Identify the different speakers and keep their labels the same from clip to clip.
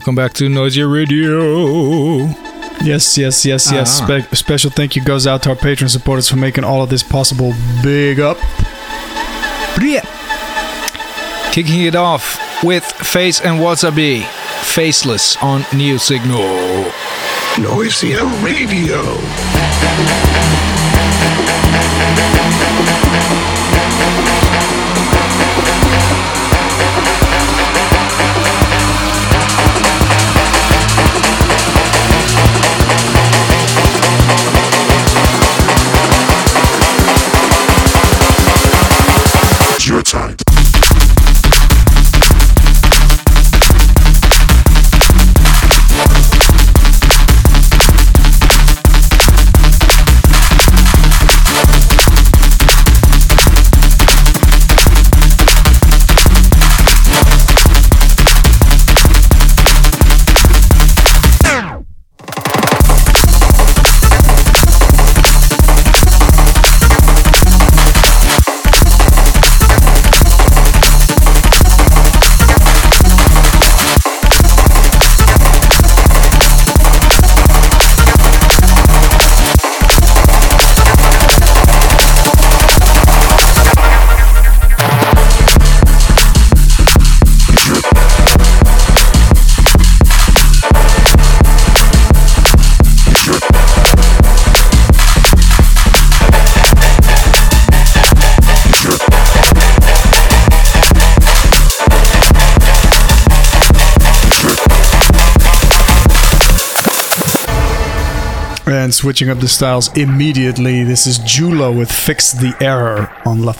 Speaker 1: Welcome
Speaker 2: back to Noisia Radio.
Speaker 3: Yes, yes, yes, yes.
Speaker 2: Ah.
Speaker 3: Spe- special thank you goes out to our patron supporters for making all of this possible. Big up.
Speaker 2: Yeah. Kicking it off with Face and Wasabi. Faceless on New Signal.
Speaker 4: Noisia Radio.
Speaker 3: Switching up the styles immediately, this is Jula with Fix the Error on La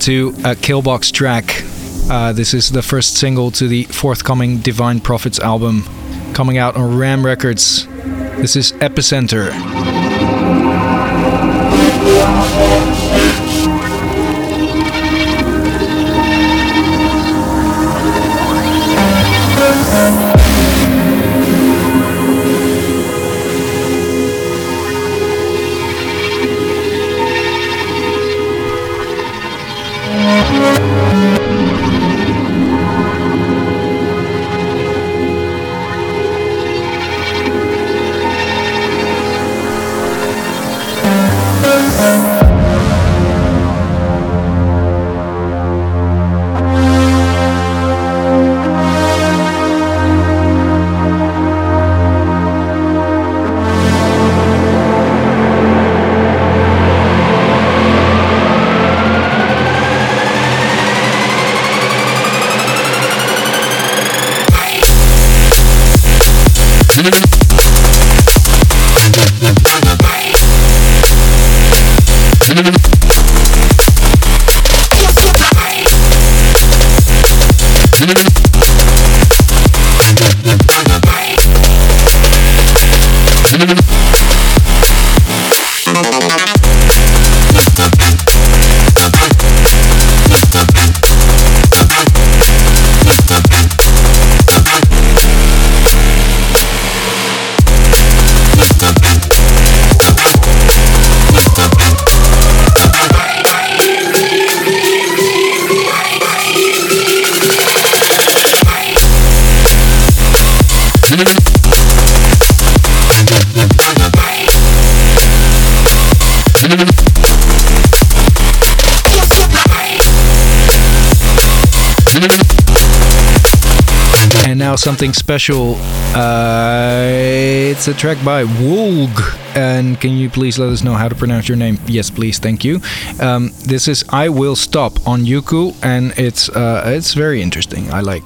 Speaker 2: to a Killbox track. Uh, this is the first single to the forthcoming Divine Prophets album, coming out on Ram Records. This is Epicenter. And now something special. Uh, it's a track by Wolg. And can you please let us know how to pronounce your name? Yes, please. Thank you. Um, this is "I Will Stop" on Yuku, and it's uh, it's very interesting. I like.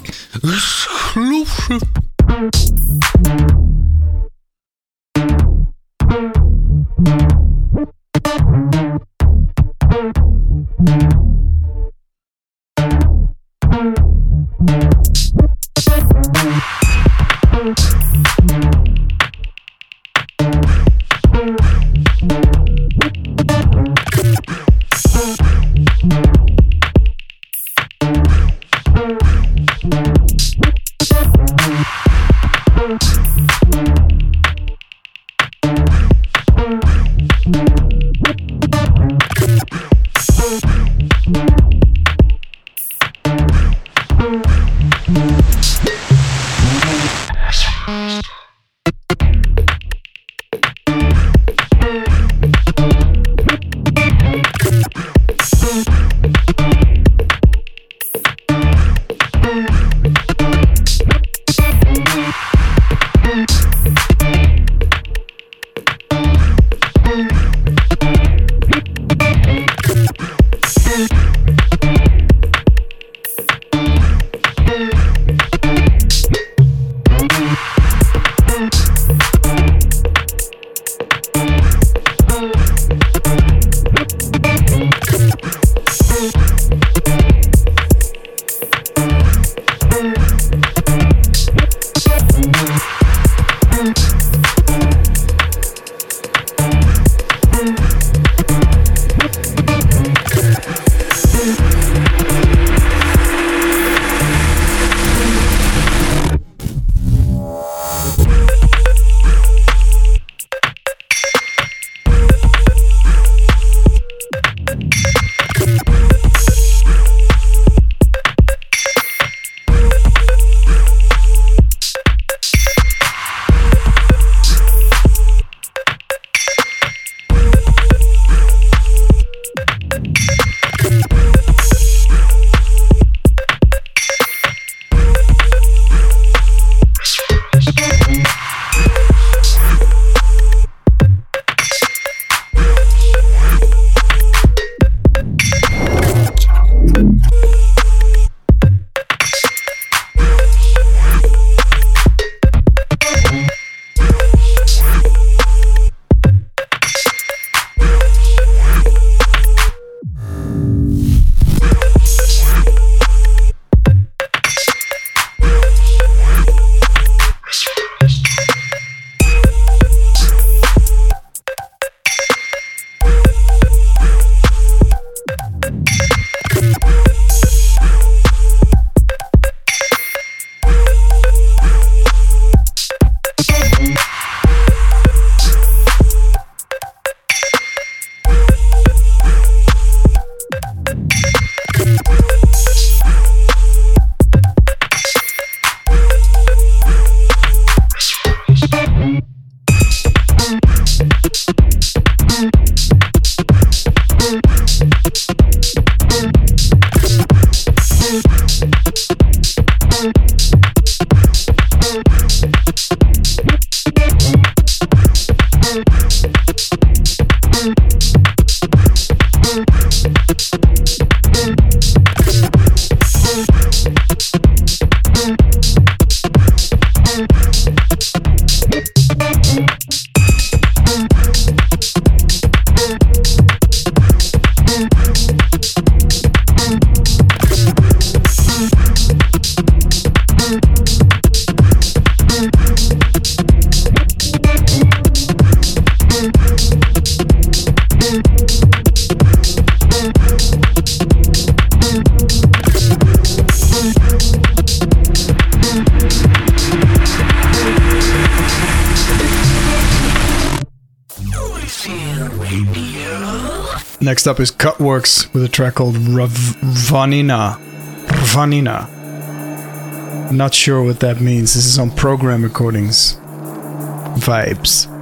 Speaker 3: Next up is Cutworks with a track called Rav- Vanina. Vanina. Not sure what that means. This is on program recordings. Vibes.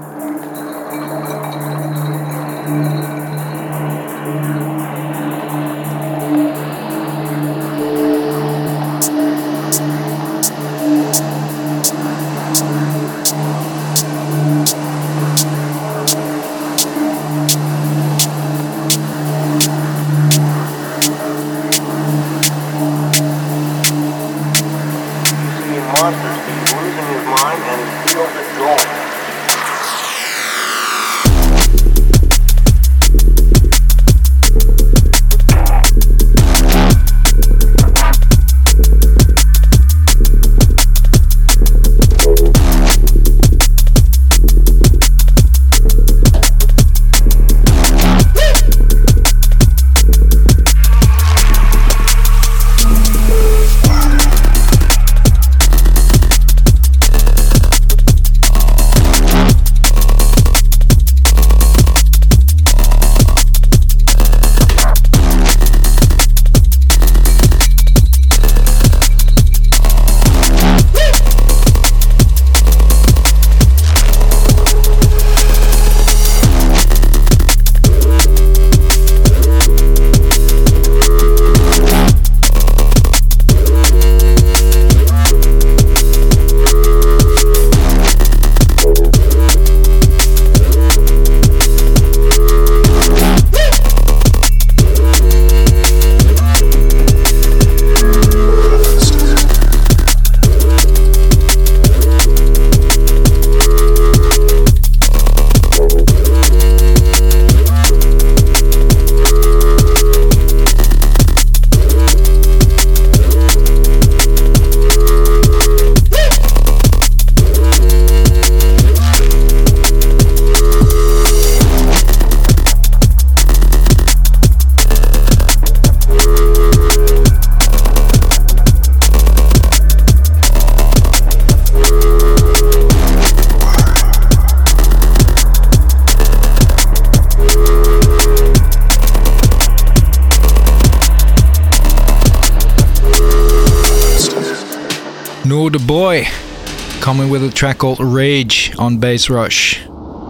Speaker 2: Track called Rage on Bass Rush.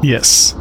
Speaker 3: Yes.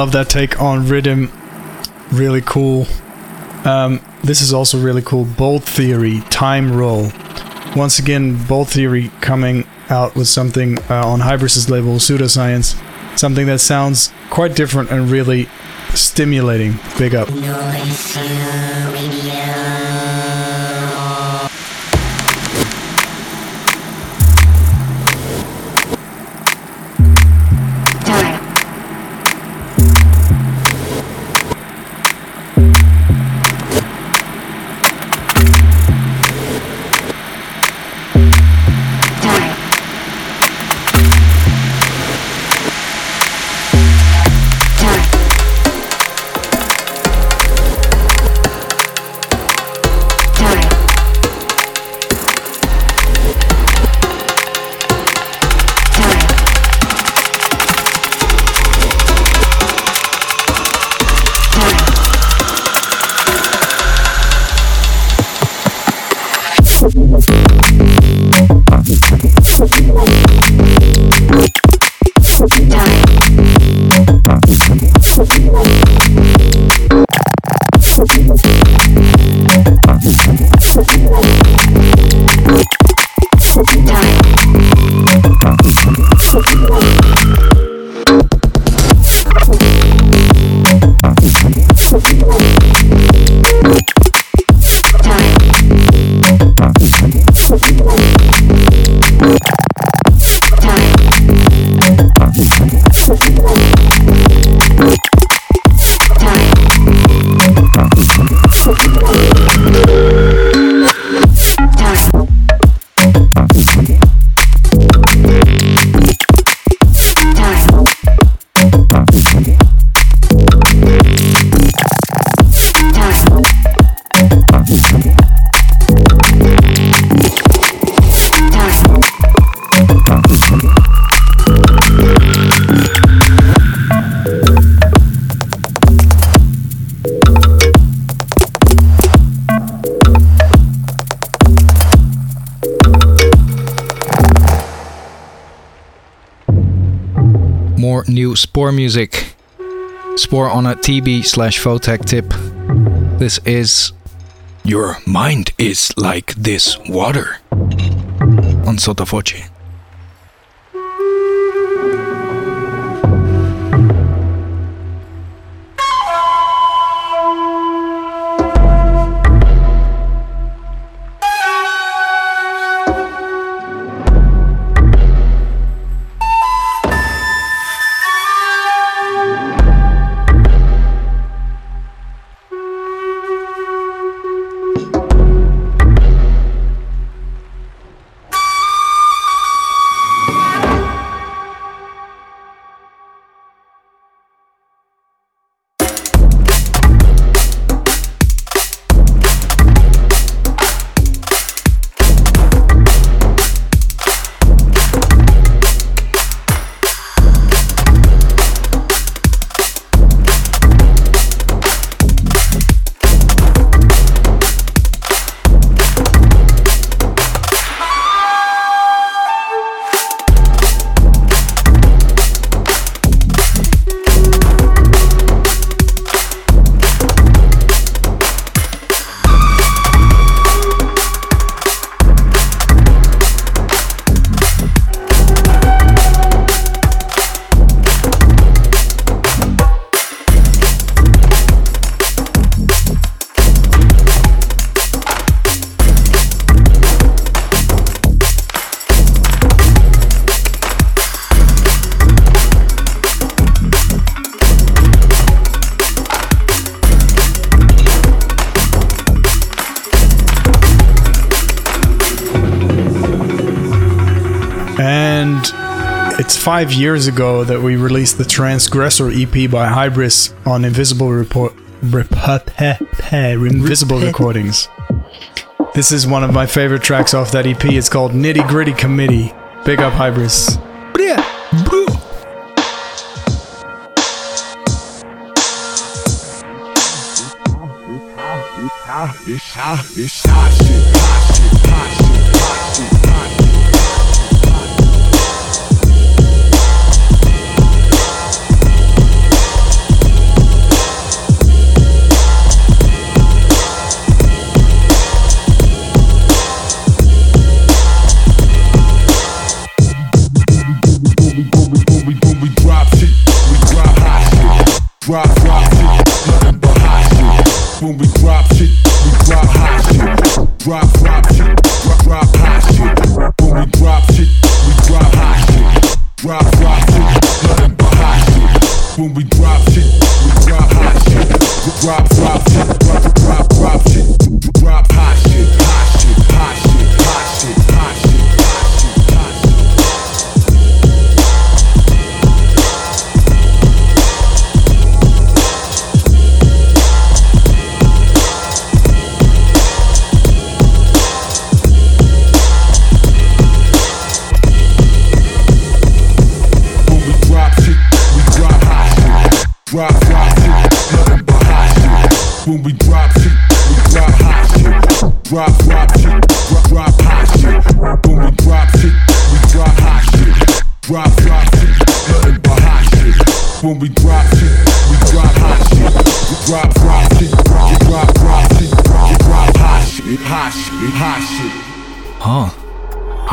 Speaker 3: Love that take on rhythm. Really cool. Um, this is also really cool. Bolt Theory, Time Roll. Once again, Bolt Theory coming out with something uh, on Hybris's label, Pseudoscience. Something that sounds quite different and really stimulating. Big up.
Speaker 2: More new Spore music. Spore on a TB slash Votech tip. This is
Speaker 4: Your mind is like this water.
Speaker 2: on Sotavoce.
Speaker 3: Five years ago that we released the Transgressor EP by Hybris on Invisible Report. Invisible Recordings. This is one of my favorite tracks off that EP. It's called Nitty Gritty Committee. Big up Hybris.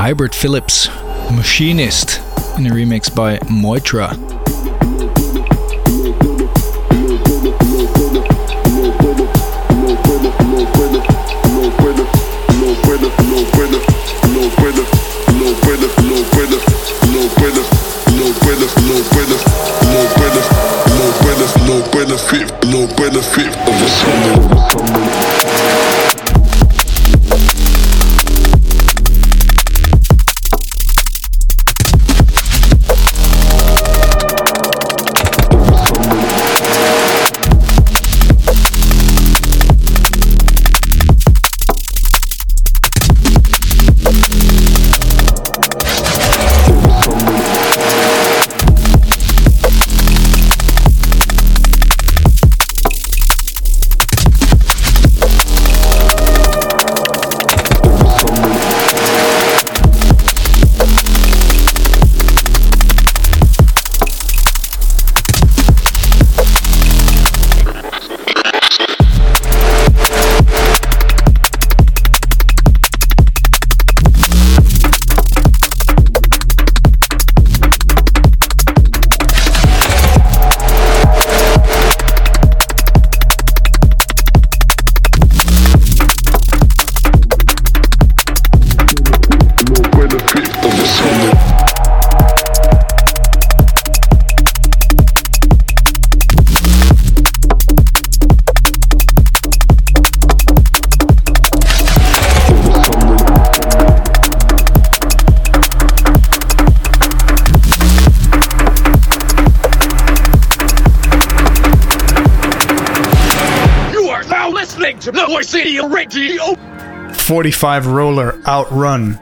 Speaker 5: Hybrid Phillips, Machinist, in a remix by Moitra.
Speaker 6: No benefit, no benefit of
Speaker 7: a.
Speaker 3: 45 roller outrun.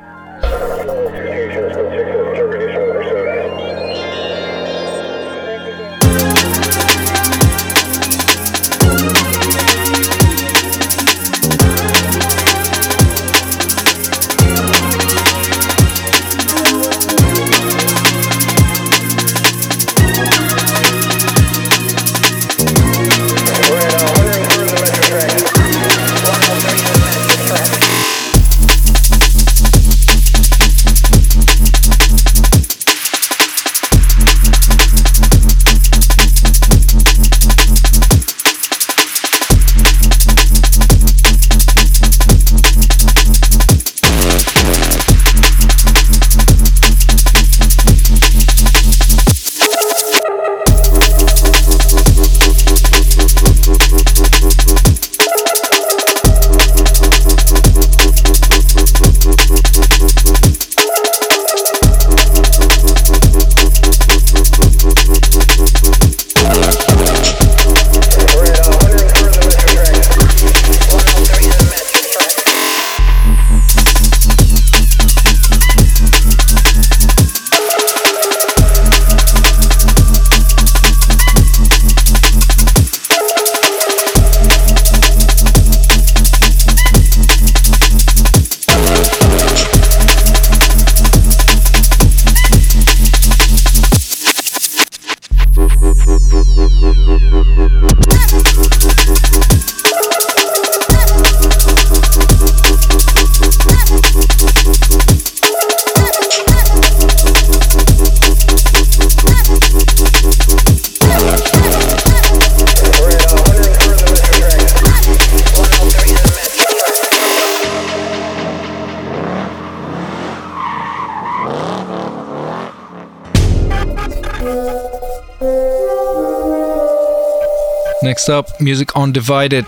Speaker 2: Next up, music on Divided.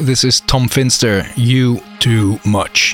Speaker 2: This is Tom Finster. You too much.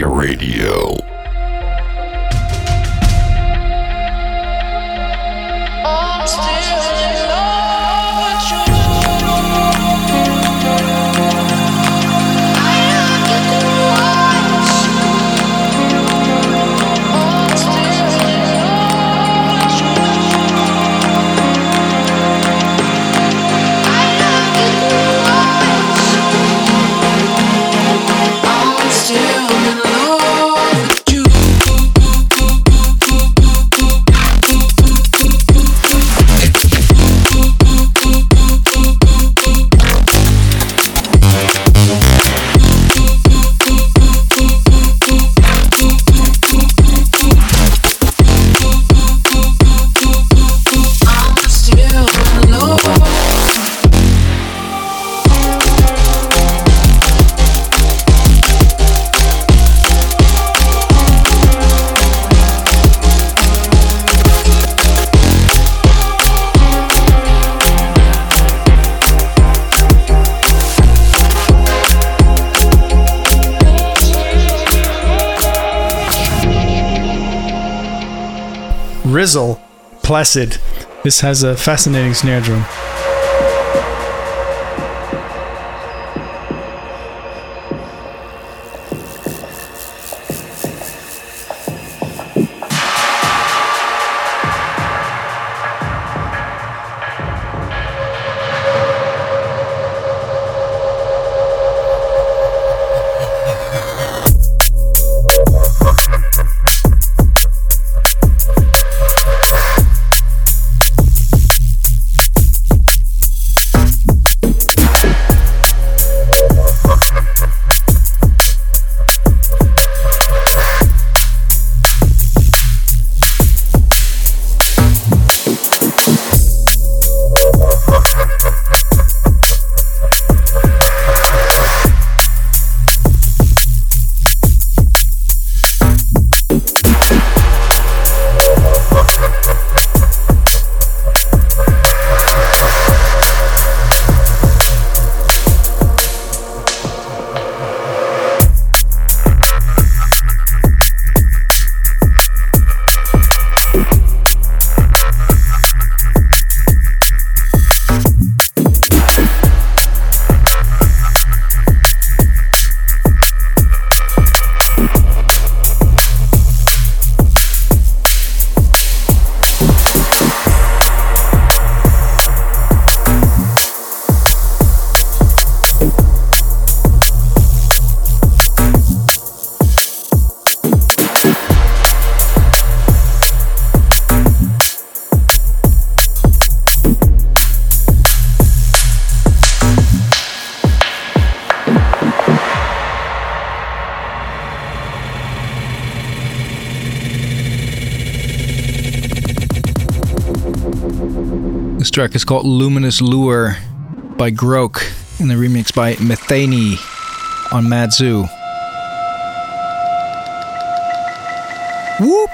Speaker 8: Radio.
Speaker 3: Placid. This has a fascinating snare drum.
Speaker 2: Track is called Luminous Lure by Grok and the remix by Methane on Mad Zoo. Whoop!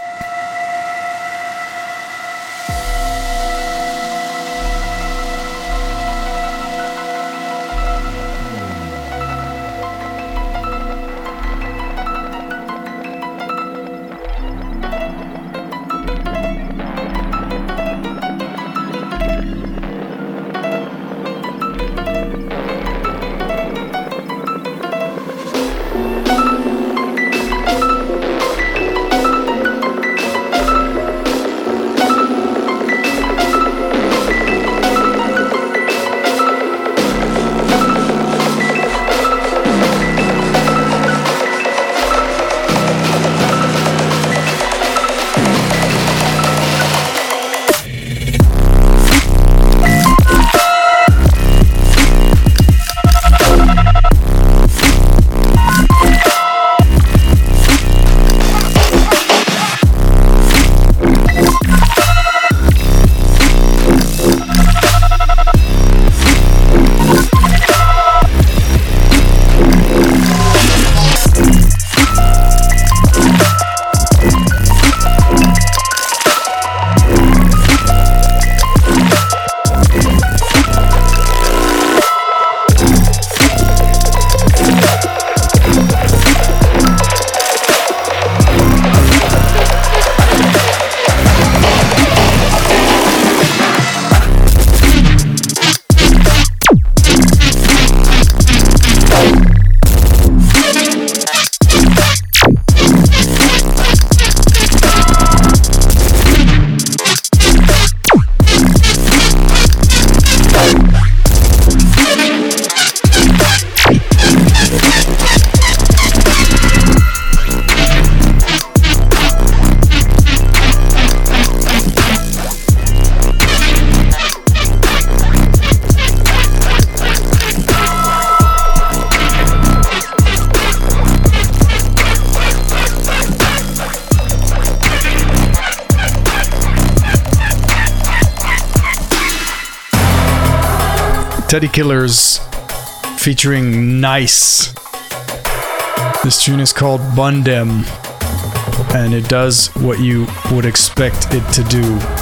Speaker 3: Teddy Killers featuring Nice. This tune is called Bundem, and it does what you would expect it to do.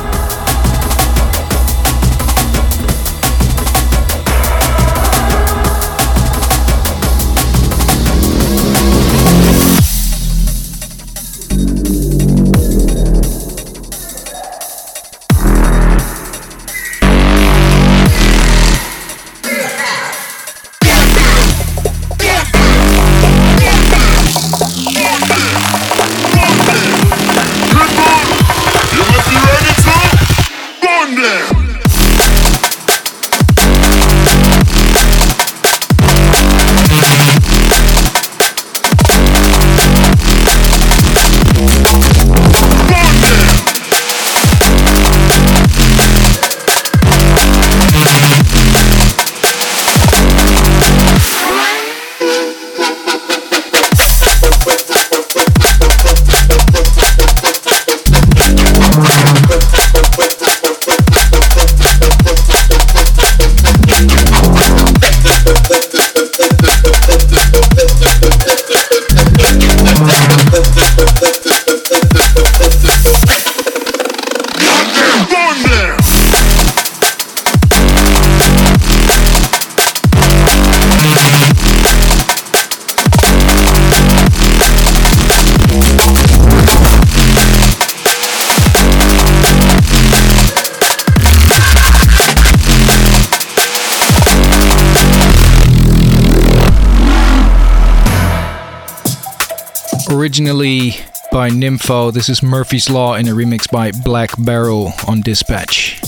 Speaker 2: Originally by Nymfo, this is Murphy's Law in a remix by Black Barrel on Dispatch.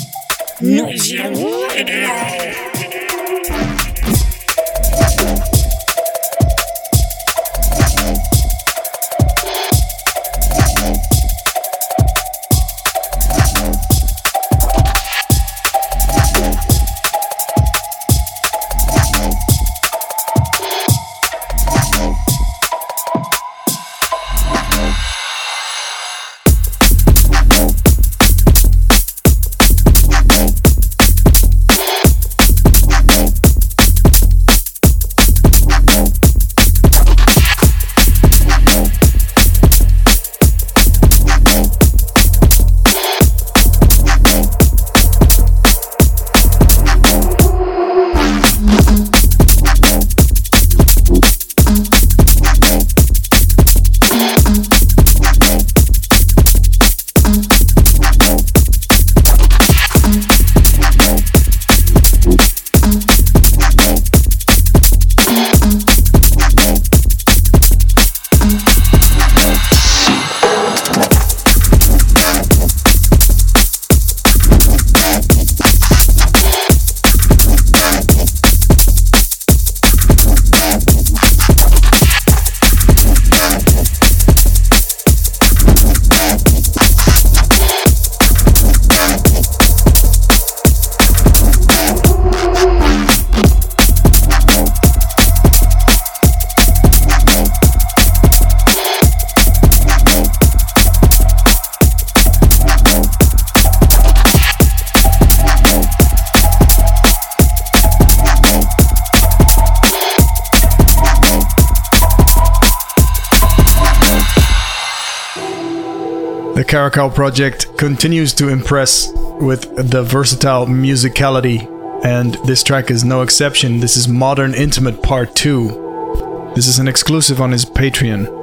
Speaker 3: Project continues to impress with the versatile musicality, and this track is no exception. This is Modern Intimate Part 2. This is an exclusive on his Patreon.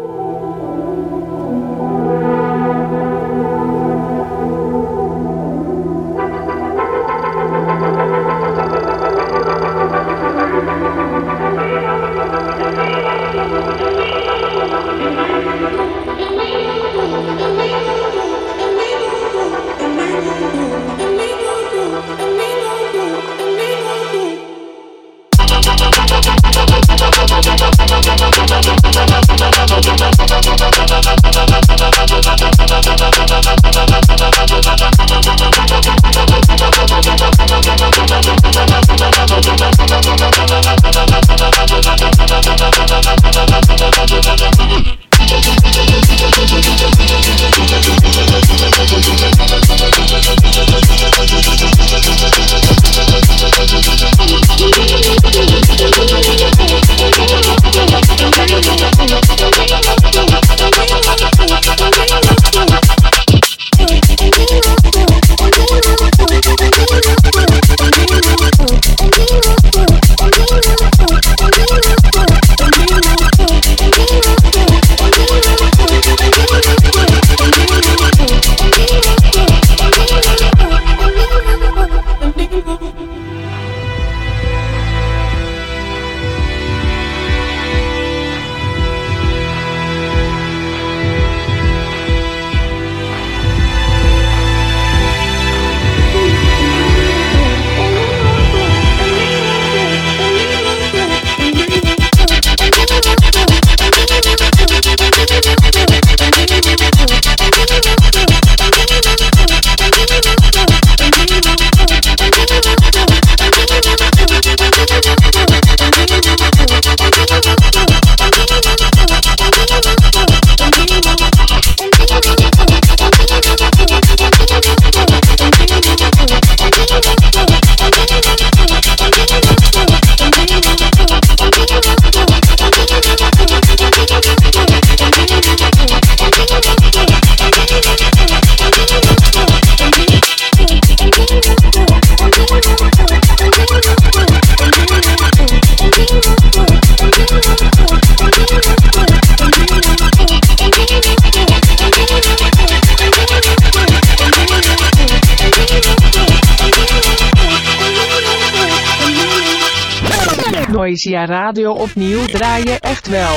Speaker 9: Noisia Radio opnieuw draaien echt wel.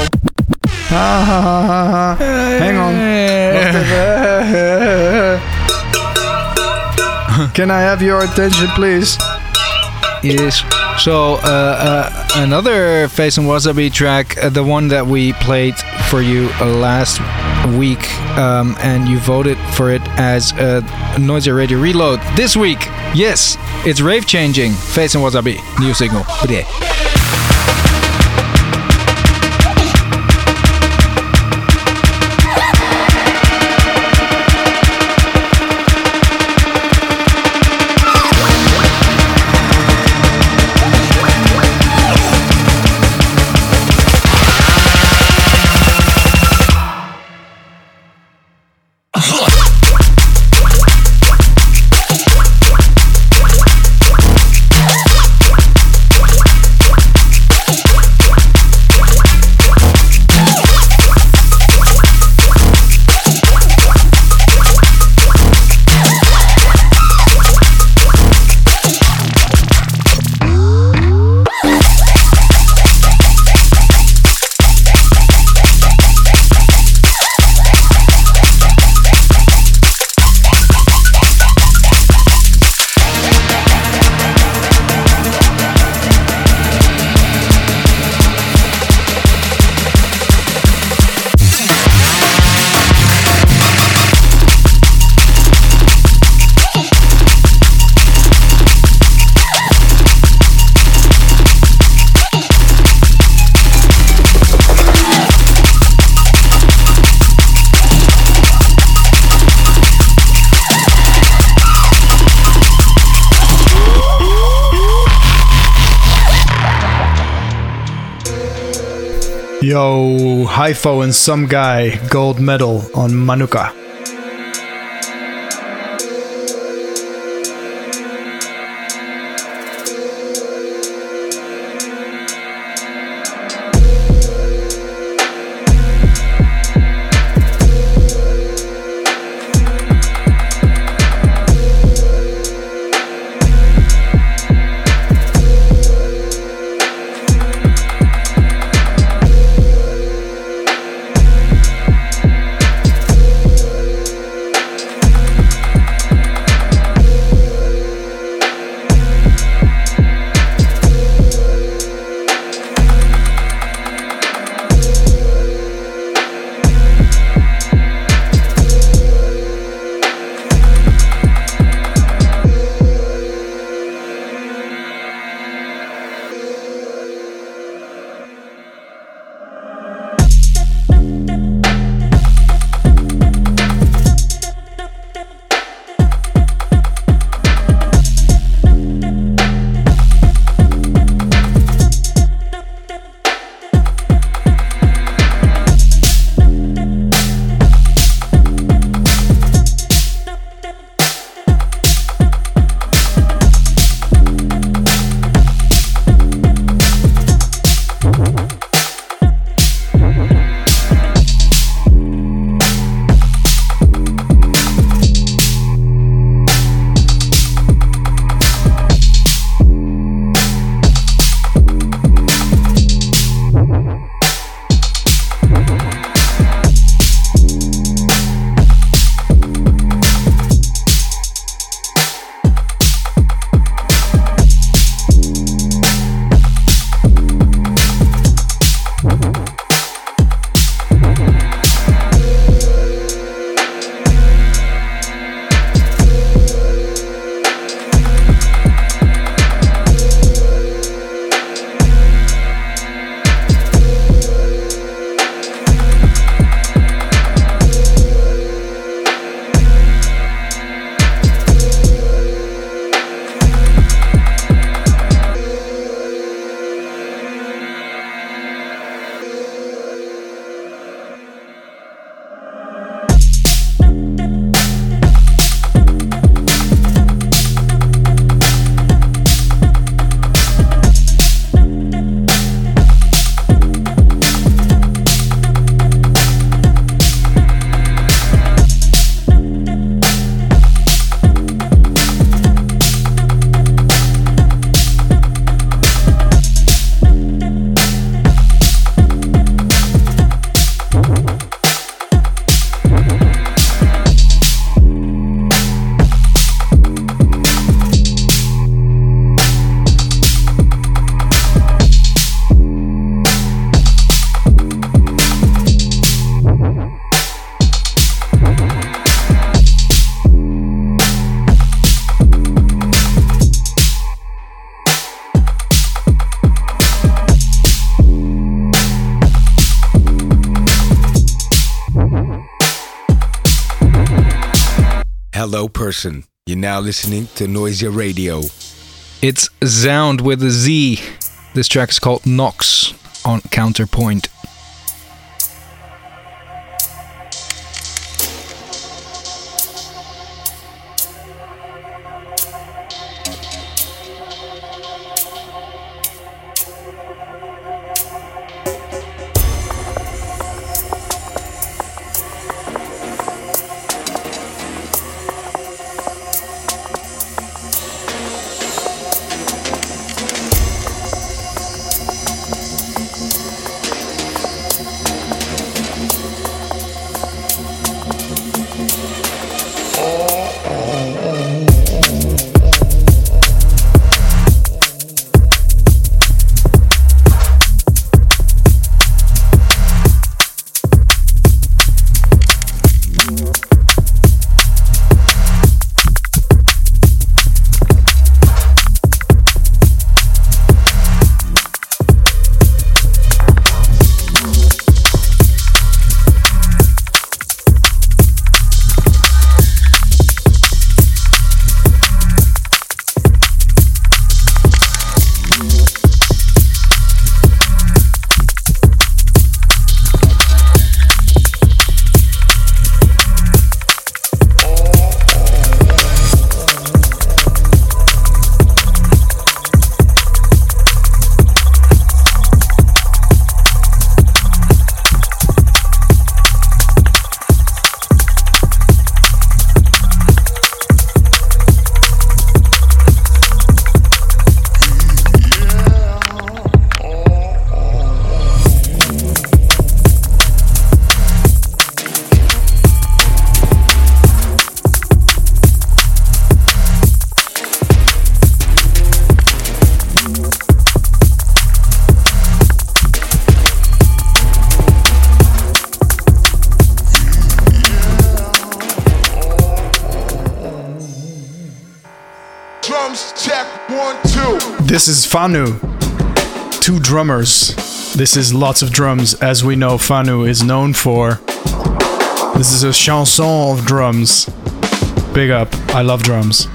Speaker 3: Ha, ha, ha, ha, ha. Hang on. Can I have your attention, please?
Speaker 2: Yes. So uh, uh, another Phace and Wasabi track, uh, the one that we played for you uh, last week, um, and you voted for it as a Noisia Radio Reload this week. Yes, it's rave changing. Phace and Wasabi, new single. Bleh.
Speaker 3: Yo, Hypho and some guy, gold medal on Manuka.
Speaker 10: Hello, person. You're now listening to Noisia Radio.
Speaker 2: It's Sound with a Z. This track is called Nox on Counterpoint.
Speaker 3: This is Fanu. Two drummers. This is lots of drums, as we know Fanu is known for. This is a chanson of drums. Big up. I love
Speaker 11: drums.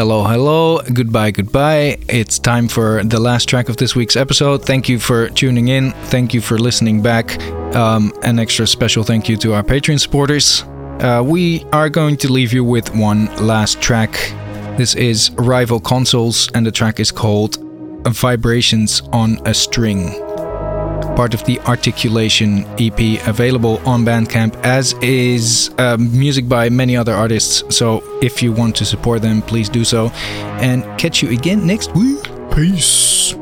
Speaker 2: Hello, hello, goodbye, goodbye. It's time for the last track of this week's episode. Thank you for tuning in. Thank you for listening back. Um, an extra special thank you to our Patreon supporters. Uh, we are going to leave you with one last track. This is Rival Consoles, and the track is called Vibrations on a String. Part of the Articulation EP available on Bandcamp, as is uh, music by many other artists. So if you want to support them, please do so. And catch you again next week.
Speaker 3: Peace.